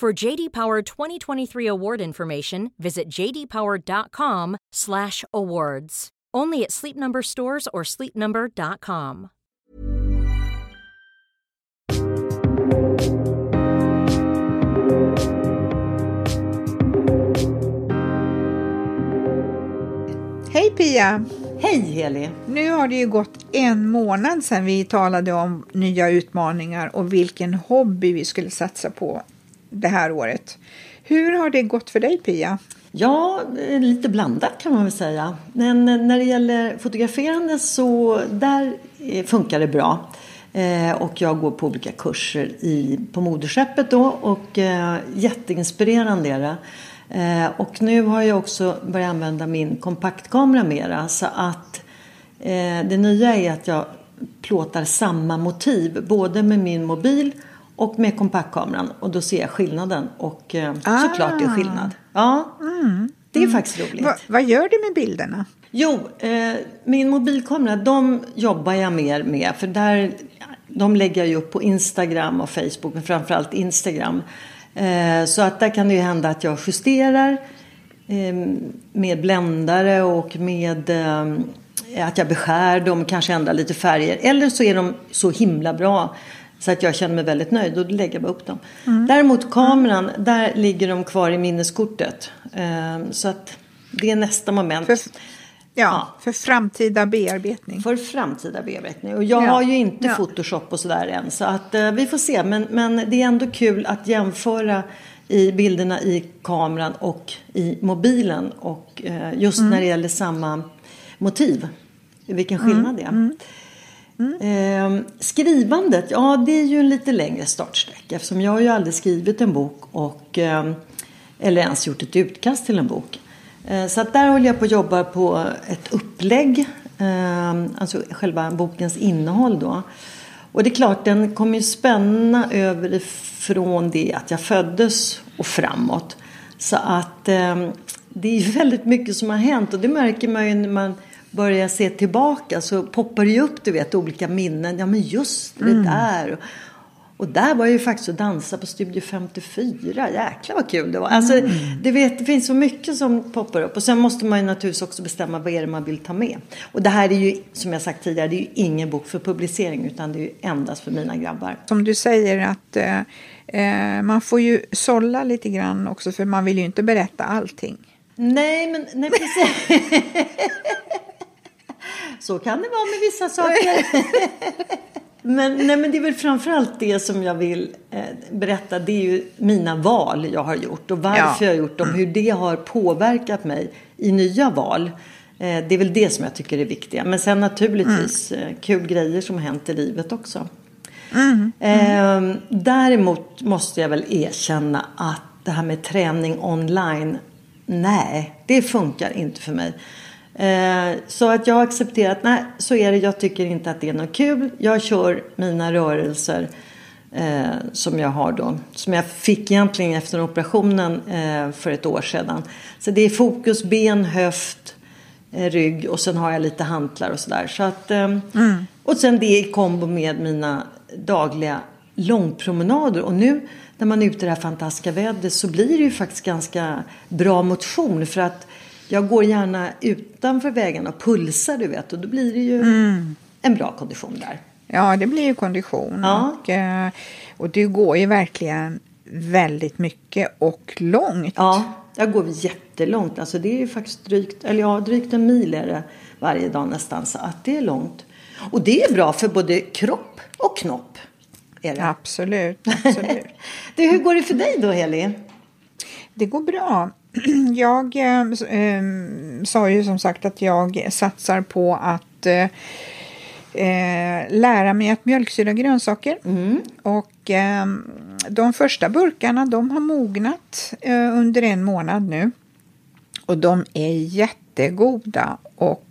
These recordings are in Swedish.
For JD Power 2023 award information, visit jdpower.com/awards. Only at Sleep Number stores or sleepnumber.com. Hej Pia! Hej Heli! Nu har det ju gått en månad sedan vi talade om nya utmaningar och vilken hobby vi skulle satsa på det här året. Hur har det gått för dig Pia? Ja, eh, lite blandat kan man väl säga. Men eh, när det gäller fotograferande så där eh, funkar det bra. Och jag går på olika kurser i, på moderskeppet då och jätteinspirerande är det. Och nu har jag också börjat använda min kompaktkamera mera så att det nya är att jag plåtar samma motiv både med min mobil och med kompaktkameran och då ser jag skillnaden och eh, Ah. såklart det är skillnad. Ja, det är faktiskt roligt. Va, vad gör du med bilderna? Jo, eh, min mobilkamera, de jobbar jag mer med. För där, de lägger jag ju upp på Instagram och Facebook, men framförallt Instagram. Eh, så att där kan det ju hända att jag justerar eh, med bländare och med eh, att jag beskär dem, kanske ändrar lite färger. Eller så är de så himla bra så att jag känner mig väldigt nöjd och då lägger jag bara upp dem. Däremot kameran, där ligger de kvar i minneskortet. Eh, så att det är nästa moment. För, ja, för framtida bearbetning. För framtida bearbetning. Och jag Ja, har ju inte ja. Photoshop och sådär än. Så att eh, vi får se. Men, men det är ändå kul att jämföra i bilderna i kameran och i mobilen. Och eh, just Mm. när det gäller samma motiv. Vilken Mm. skillnad det är. Eh, skrivandet, ja det är ju en lite längre startsträcka. Eftersom jag har ju aldrig skrivit en bok. Och, eh, eller ens gjort ett utkast till en bok. Eh, Så att där håller jag på att jobba på ett upplägg. eh, Alltså själva bokens innehåll då. Och det är klart, den kommer ju spänna över från det att jag föddes och framåt. Så att eh, det är ju väldigt mycket som har hänt och det märker man ju när man börjar se tillbaka så poppar det ju upp du vet olika minnen. Ja men just det där. Och, där var jag ju faktiskt och dansa på Studio 54. Jäklar vad kul det var. Alltså, det, vet, det finns så mycket som poppar upp. Och sen måste man ju naturligtvis också bestämma vad är det man vill ta med. Och det här är ju, som jag sagt tidigare, det är ju ingen bok för publicering. Utan det är ju endast för mina grabbar. Som du säger att eh, eh, man får ju sålla lite grann också för man vill ju inte berätta allting. Nej, men nej, precis. Så kan det vara med vissa saker. men, nej, men det är väl framförallt det som jag vill eh, berätta. Det är ju mina val jag har gjort och varför Ja. jag har gjort dem. Hur det har påverkat mig i nya val. Eh, det är väl det som jag tycker är viktiga. Men sen naturligtvis eh, kul grejer som har hänt i livet också. Eh, däremot måste jag väl erkänna att det här med träning online, nej, det funkar inte för mig. Eh, så att jag har accepterat, nej, så är det. Jag tycker inte att det är något kul. Jag kör mina rörelser eh, som jag har då. Som jag fick egentligen efter operationen eh, för ett år sedan. Så det är fokus, ben, höft, eh, rygg och sen har jag lite hantlar och sådär. Så att, ehm, Och sen det i kombo med mina dagliga långpromenader. Och nu när man är ute i det här fantastiska vädret så blir det ju faktiskt ganska bra motion. För att jag går gärna utanför vägarna och pulsar du vet. Och då blir det ju en bra kondition där. Ja, det blir ju kondition. Ja. Och, eh, och du går ju verkligen väldigt mycket och långt. Ja, jag går jättelångt. Alltså det är ju faktiskt drygt, eller ja, drygt en mil är det varje dag nästan. Så att det är långt. Och det är bra för både kropp och knopp. Är det. Absolut, absolut. du, hur går det för dig då, Heli? Det går bra. Jag eh, eh, sa ju som sagt att jag satsar på att eh, eh lära mig att mjölksyra grönsaker. Mm. Och eh, de första burkarna de har mognat eh, under en månad nu. Och de är jättegoda och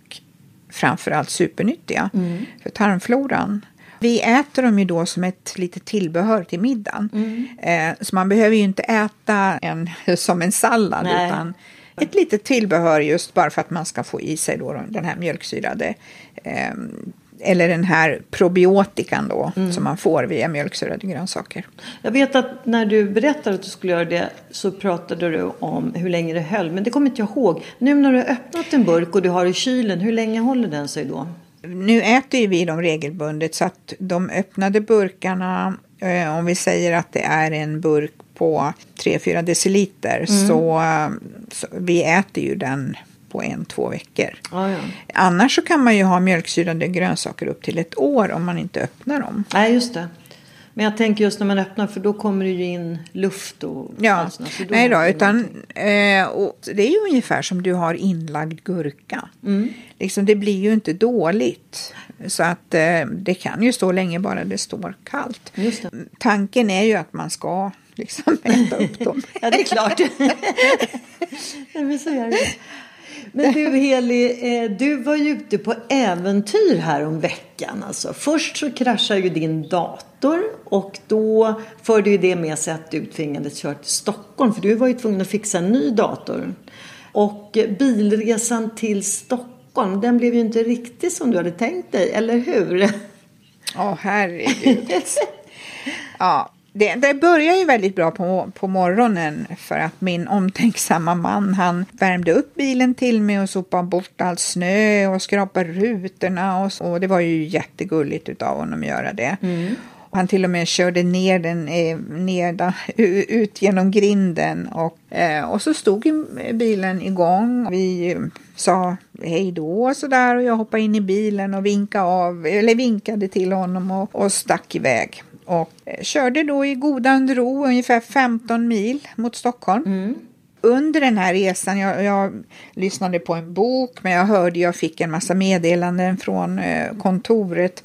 framförallt supernyttiga mm. för tarmfloran. Vi äter dem ju då som ett litet tillbehör till middagen. Mm. Eh, så man behöver ju inte äta en som en sallad Nej. utan ett litet tillbehör just bara för att man ska få i sig då den här mjölksyrade eh, eller den här probiotikan då mm. som man får via mjölksyrade grönsaker. Jag vet att när du berättade att du skulle göra det så pratade du om hur länge det höll. Men det kommer inte jag ihåg. Nu när du har öppnat en burk och du har i kylen, hur länge håller den sig då? Nu äter ju vi dem regelbundet så att de öppnade burkarna, eh, om vi säger att det är en burk på 3-4 deciliter mm. så, så vi äter ju den på en, två veckor. Ah, ja. Annars så kan man ju ha mjölksyrade grönsaker upp till ett år om man inte öppnar dem. Nej, just det. Men jag tänker just när man öppnar för då kommer det ju in luft och Ja, då nej då, utan eh, det är ju ungefär som du har inlagd gurka. Mm. Liksom, det blir ju inte dåligt. Så att eh, det kan ju stå länge bara det står kallt. Tanken är ju att man ska liksom äta upp dem. ja, det är klart. men så är det. Men du Heli, eh, du var ju ute på äventyr här om veckan. Alltså, först så kraschade ju din dator och då förde ju det med sig att du tvingades köra till Stockholm för du var ju tvungen att fixa en ny dator. Och bilresan till Stockholm, den blev ju inte riktigt som du hade tänkt dig, eller hur? Ja, oh, herregud. ja, det, det börjar ju väldigt bra på, på morgonen för att min omtänksamma man han värmde upp bilen till mig och sopade bort all snö och skrapade rutorna och, och det var ju jättegulligt av honom att göra det. Mm. Han till och med körde ner den eh, ner, ut genom grinden och, eh, och så stod bilen igång. Vi sa hej då och sådär och jag hoppade in i bilen och vinkade, av, eller vinkade till honom och, och stack iväg och eh, körde då i godan ro ungefär 15 mil mot Stockholm. Mm. Under den här resan, jag, jag, lyssnade på en bok men jag hörde, jag fick en massa meddelanden från eh, kontoret.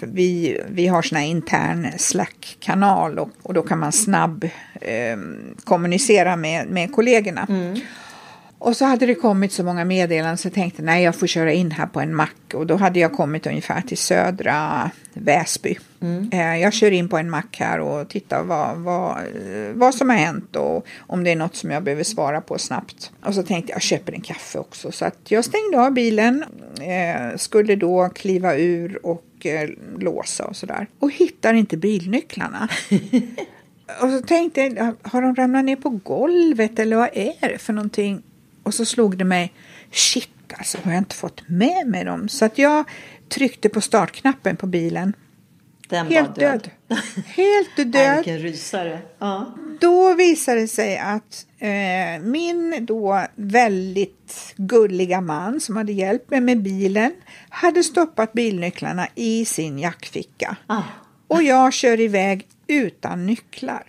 Vi, vi har sån här intern Slack-kanal och, och, då kan man snabb eh, kommunicera med, med kollegorna. Mm. Och så hade det kommit så många meddelanden så jag tänkte nej jag får köra in här på en mack och då hade jag kommit ungefär till södra Väsby. Mm. Eh, jag kör in på en mack här och tittar vad, vad, vad som har hänt och om det är något som jag behöver svara på snabbt. Och så tänkte jag jag köper en kaffe också så att jag stängde av bilen, eh, skulle då kliva ur och eh, låsa och sådär och hittar inte bilnycklarna. och så tänkte jag, har de ramlat ner på golvet eller vad är det för någonting? Och så slog det mig, shit alltså, har jag inte fått med mig dem? Så att jag tryckte på startknappen på bilen. Den Helt död. död. Helt död. Vilken rysare. Ja. Då visade det sig att eh, min då väldigt gulliga man som hade hjälpt mig med bilen hade stoppat bilnycklarna i sin jackficka. Ah. Och jag kör iväg utan nycklar.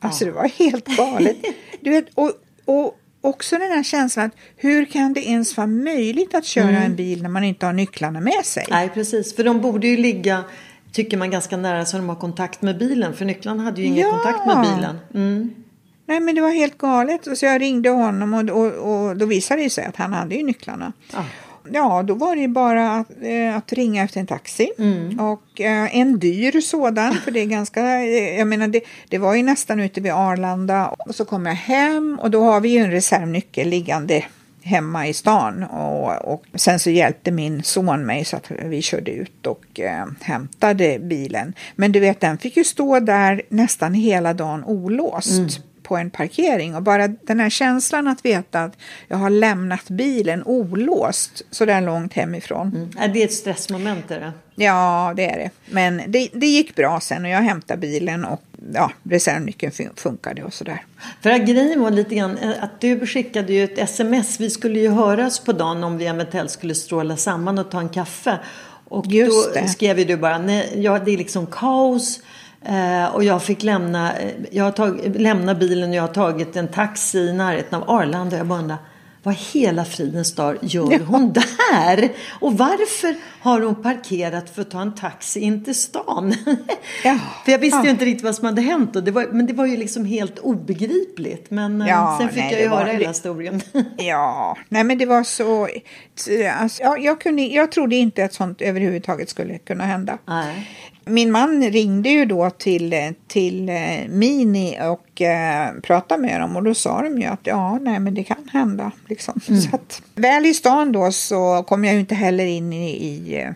Alltså ah. det var helt galet. Du vet, och, och också den här känslan att hur kan det ens vara möjligt att köra mm. en bil när man inte har nycklarna med sig? Nej, precis. För de borde ju ligga, tycker man, ganska nära så de har kontakt med bilen. För nycklarna hade ju ingen ja. kontakt med bilen. Mm. Nej, men det var helt galet. Så jag ringde honom och, och, och då visade det sig att han hade ju nycklarna. Ah ja, då var det bara att, eh, att ringa efter en taxi. Mm. Och eh, en dyr sådan, för det är ganska, eh, jag menar det, det var ju nästan ute vid Arlanda. Och så kom jag hem och då har vi ju en reservnyckel liggande hemma i stan. Och, och sen så hjälpte min son mig så att vi körde ut och eh, hämtade bilen. Men du vet, den fick ju stå där nästan hela dagen olåst. Mm på en parkering och bara den här känslan att veta att jag har lämnat bilen olåst så där långt hemifrån. Mm. Är det ett stressmoment? Är det? Ja, det är det. Men det, det gick bra sen och jag hämtade bilen och ja, reservnyckeln fun funkade och sådär. För att grejen var lite grann eh, att du skickade ju ett sms. Vi skulle ju höras på dagen om vi eventuellt skulle stråla samman och ta en kaffe. Och Just då det. skrev ju du bara, nej, ja, det är liksom kaos. Eh, och jag fick lämna, eh, jag har tag, lämna bilen och jag har tagit en taxi i närheten av Arlanda. Och jag bara undrar, vad hela fridens dag gör hon där? Och varför har hon parkerat för att ta en taxi in till stan? Ja. för jag visste ju inte riktigt vad som hade hänt. Och det var, men det var ju liksom helt obegripligt. Men eh, Ja, sen fick nej, jag ju det var höra hela historien. Ja, nej men det var så... Alltså, ja, jag, kunde, jag trodde inte att sånt överhuvudtaget skulle kunna hända. Nej. Min man ringde ju då till, till eh, Mini och eh, pratade med dem och då sa de ju att ja, nej men det kan hända. Liksom. Så att, väl i stan då så kom jag ju inte heller in i, i eh,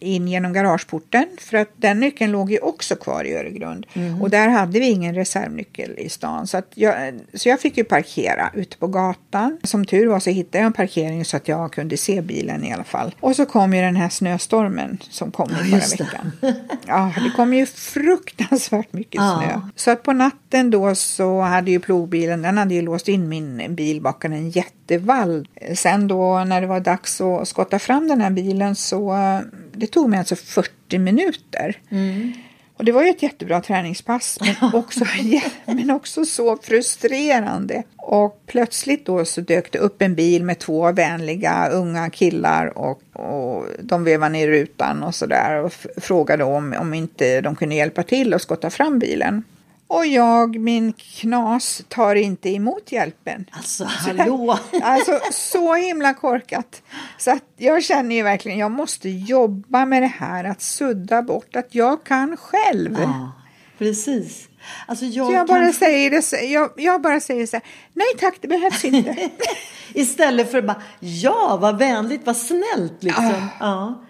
in genom garageporten för att den nyckeln låg ju också kvar i Öregrund och där hade vi ingen reservnyckel i stan så, att jag, så jag fick ju parkera ute på gatan. Som tur var så hittade jag en parkering så att jag kunde se bilen i alla fall. Och så kom ju den här snöstormen som kom i förra veckan. Ja, det kom ju fruktansvärt mycket Ja. snö. Så att på natten då så hade ju plogbilen, den hade ju låst in min bil bakom en jättevall. Sen då när det var dags att skotta fram den här bilen så det tog mig alltså 40 minuter. Och det var ju ett jättebra träningspass men också, men också så frustrerande. Och plötsligt då så dök det upp en bil med två vänliga unga killar och, och de vevade ner rutan och sådär och frågade om, om inte de kunde hjälpa till att skotta fram bilen. Och jag, min knas, tar inte emot hjälpen. Alltså hallå! Alltså så himla korkat. Så att jag känner ju verkligen, jag måste jobba med det här att sudda bort att jag kan själv. Ja, precis. Alltså jag, jag kan... bara, säger det, så- jag, jag bara säger så här, nej tack det behövs inte. Istället för bara, ja vad vänligt, vad snällt liksom. Ja.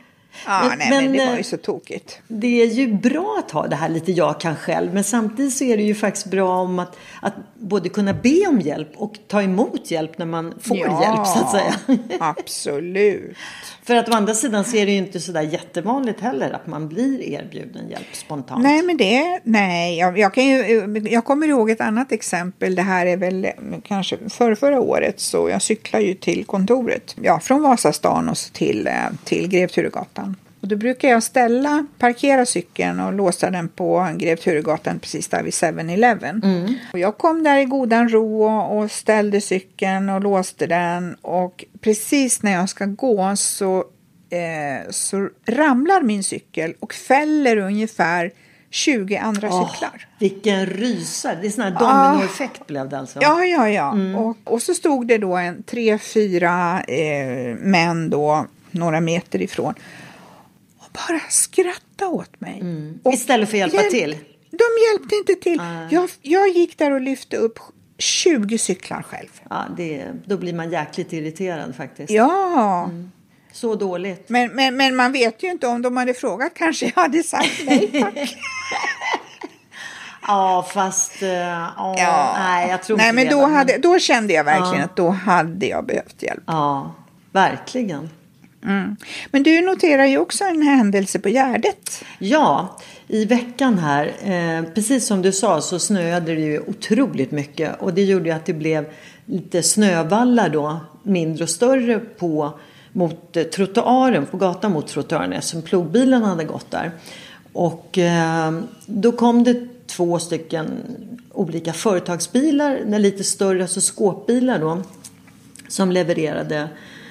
Ja, Men- nej men, men, det var eh, ju så tokigt. Det är ju bra att ha det här lite jag kan själv. Men samtidigt så är det ju faktiskt bra om att, att både kunna be om hjälp och ta emot hjälp när man får hjälp så att säga. absolut. För att å andra sidan så är det ju inte sådär jättevanligt heller att man blir erbjuden hjälp spontant. Nej, men det, nej, jag, jag, kan ju, jag kommer ihåg ett annat exempel. Det här är väl kanske för förra året så jag cyklar ju till kontoret. Ja, från Vasastan och så till, eh, till Grev Turegatan. Och då brukar jag ställa, parkera cykeln och låsa den på Grev Turegatan precis där vid 7-Eleven. Och jag kom där i godan ro och, ställde cykeln och låste den och precis när jag ska gå så, eh, så ramlar min cykel och fäller ungefär 20 andra Åh, cyklar. vilken rysare. Det är sån här dominoeffekt blev det alltså. Ja, ja, ja. Och, och så stod det då en tre, fyra eh, män då några meter ifrån bara skrattade åt mig. Och Istället för att hjälpa hjälp- till. De hjälpte inte till. Jag, jag gick där och lyfte upp 20 cyklar själv. Ja, det, då blir man jäkligt irriterad faktiskt. Ja, Så dåligt. men, men, men man vet ju inte om de hade frågat kanske jag hade sagt nej tack. Ja, fast... eh, ja, Ja. Nej, jag tror nej, inte men det. då, hade, då kände jag verkligen Ja. att då hade jag behövt hjälp. Ja, verkligen. Mm. Men du noterar ju också en händelse på Gärdet. Ja, i veckan här, eh, precis som du sa så snöade det ju otroligt mycket och det gjorde ju att det blev lite snövallar då, mindre och större på mot eh, trottoaren, på gatan mot trottoaren eftersom plogbilen hade gått där. Och eh, då kom det två stycken olika företagsbilar, lite större, alltså skåpbilar då, som levererade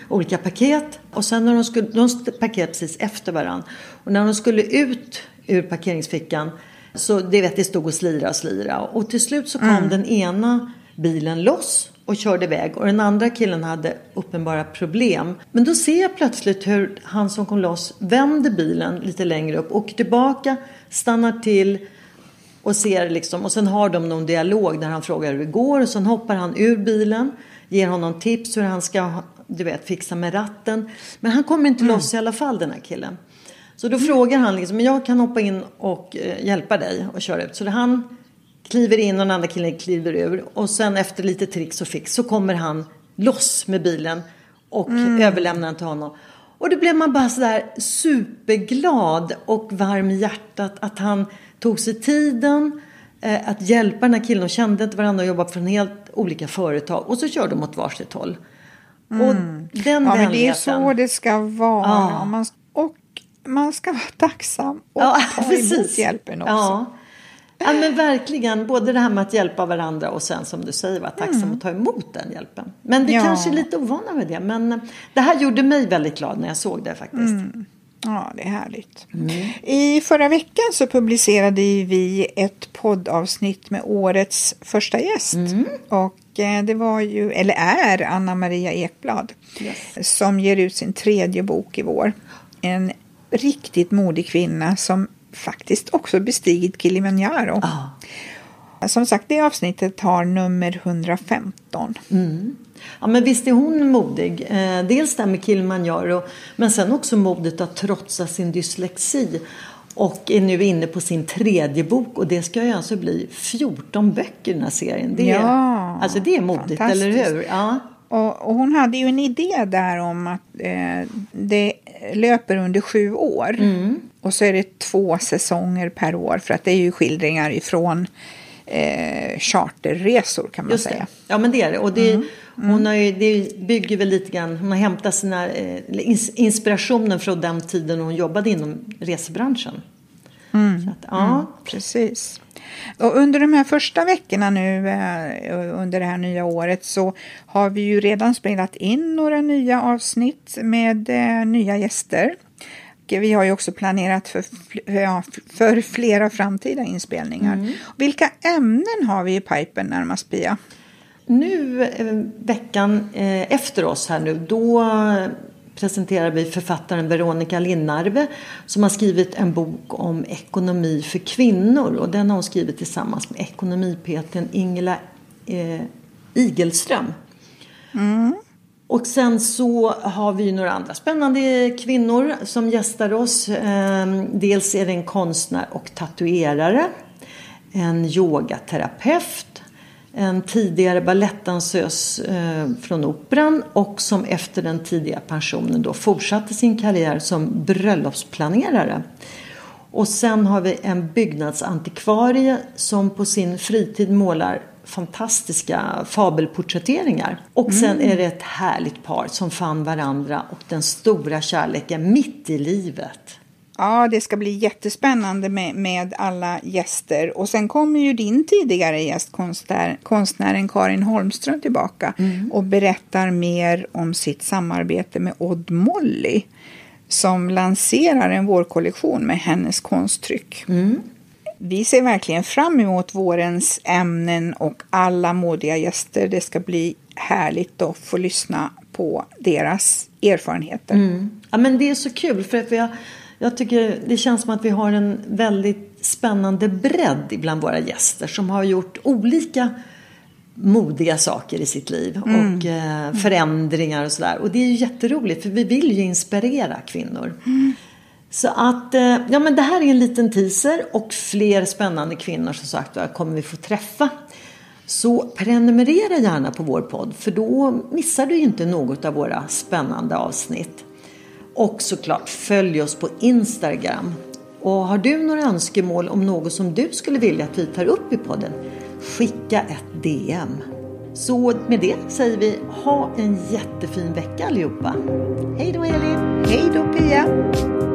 olika paket. Och sen när de skulle, de parkerade precis efter varandra. Och när de skulle ut ur parkeringsfickan så det vet det stod och slira och slira. Och till slut så kom den ena bilen loss och körde iväg och den andra killen hade uppenbara problem. Men då ser jag plötsligt hur han som kom loss vänder bilen lite längre upp, åker tillbaka, stannar till och ser liksom, och sen har de någon dialog där han frågar hur det går och sen hoppar han ur bilen, ger honom tips hur han ska, du vet, fixa med ratten. Men han kommer inte loss i alla fall den här killen. Så då frågar han liksom, men jag kan hoppa in och eh, hjälpa dig och köra ut. Så han kliver in och den andra killen kliver ur och sen efter lite tricks och fix så kommer han loss med bilen och överlämnar den till honom. Och då blev man bara sådär superglad och varm i hjärtat att han tog sig tiden eh, att hjälpa den här killen. De kände inte varandra och jobbade från helt olika företag. Och så körde de åt varsitt håll. Mm. Och den ja, men det är så det ska vara. Ja. Och, man, och man ska vara tacksam och ja, ta precis. emot hjälpen också. Ja. Ja men verkligen, både det här med att hjälpa varandra och sen som du säger vara tacksam mm. och ta emot den hjälpen. Men vi ja. kanske är lite ovana med det. Men det här gjorde mig väldigt glad när jag såg det faktiskt. Mm. Ja, det är härligt. Mm. I förra veckan så publicerade vi ett poddavsnitt med årets första gäst. Mm. Och eh, det var ju, eller är, Anna Maria Ekblad. Yes. Som ger ut sin tredje bok i vår. En riktigt modig kvinna som faktiskt också bestigit Kilimanjaro. Ah. Som sagt, det avsnittet har nummer 115. Mm. Ja, men visst är hon modig. Eh, dels det här med Kilimanjaro, men sen också modet att trotsa sin dyslexi. Och är nu inne på sin tredje bok och det ska ju alltså bli 14 böcker i den här serien. Det är, ja, alltså det är modigt, eller hur? Ja. Och, och, hon hade ju en idé där om att eh, det löper under sju år. Mm. Och så är det två säsonger per år för att det är ju skildringar ifrån eh, charterresor kan man Just säga. Det. Ja men det är det. Och det, mm. Mm. Hon har ju, det bygger väl lite grann, hon har hämtat sina eh, inspirationen från den tiden hon jobbade inom resebranschen. Mm. Att, ja. Mm, precis. Och under de här första veckorna nu eh, under det här nya året så har vi ju redan spelat in några nya avsnitt med eh, nya gäster. Vi har ju också planerat för, för flera framtida inspelningar. Mm. Vilka ämnen har vi i pipen närmast, Pia? Nu eh, veckan eh, efter oss här nu, då presenterar vi författaren Veronica Linnarve som har skrivit en bok om ekonomi för kvinnor och den har hon skrivit tillsammans med ekonomipeten Ingela eh, Igelström. Mm. Och sen så har vi några andra spännande kvinnor som gästar oss. Ehm, dels är det en konstnär och tatuerare, en yogaterapeut, en tidigare balettdansös eh, från Operan och som efter den tidiga pensionen då fortsatte sin karriär som bröllopsplanerare. Och sen har vi en byggnadsantikvarie som på sin fritid målar fantastiska fabelporträtteringar. Och sen mm. är det ett härligt par som fann varandra och den stora kärleken mitt i livet. Ja, det ska bli jättespännande med, med alla gäster. Och sen kommer ju din tidigare gäst, konstnär, konstnären Karin Holmström, tillbaka mm. och berättar mer om sitt samarbete med Odd Molly som lanserar en vårkollektion med hennes konsttryck. Mm. Vi ser verkligen fram emot vårens ämnen och alla modiga gäster. Det ska bli härligt att få lyssna på deras erfarenheter. Mm. Ja, men det är så kul för att vi har jag tycker det känns som att vi har en väldigt spännande bredd bland våra gäster som har gjort olika modiga saker i sitt liv mm. och eh, förändringar och sådär. Och det är ju jätteroligt för vi vill ju inspirera kvinnor. Mm. Så att, eh, ja men det här är en liten teaser och fler spännande kvinnor som sagt kommer vi få träffa. Så prenumerera gärna på vår podd för då missar du inte något av våra spännande avsnitt. Och såklart följ oss på Instagram. Och har du några önskemål om något som du skulle vilja att vi tar upp i podden? Skicka ett DM. Så med det säger vi ha en jättefin vecka allihopa. Hej då Elin! Hej då Pia!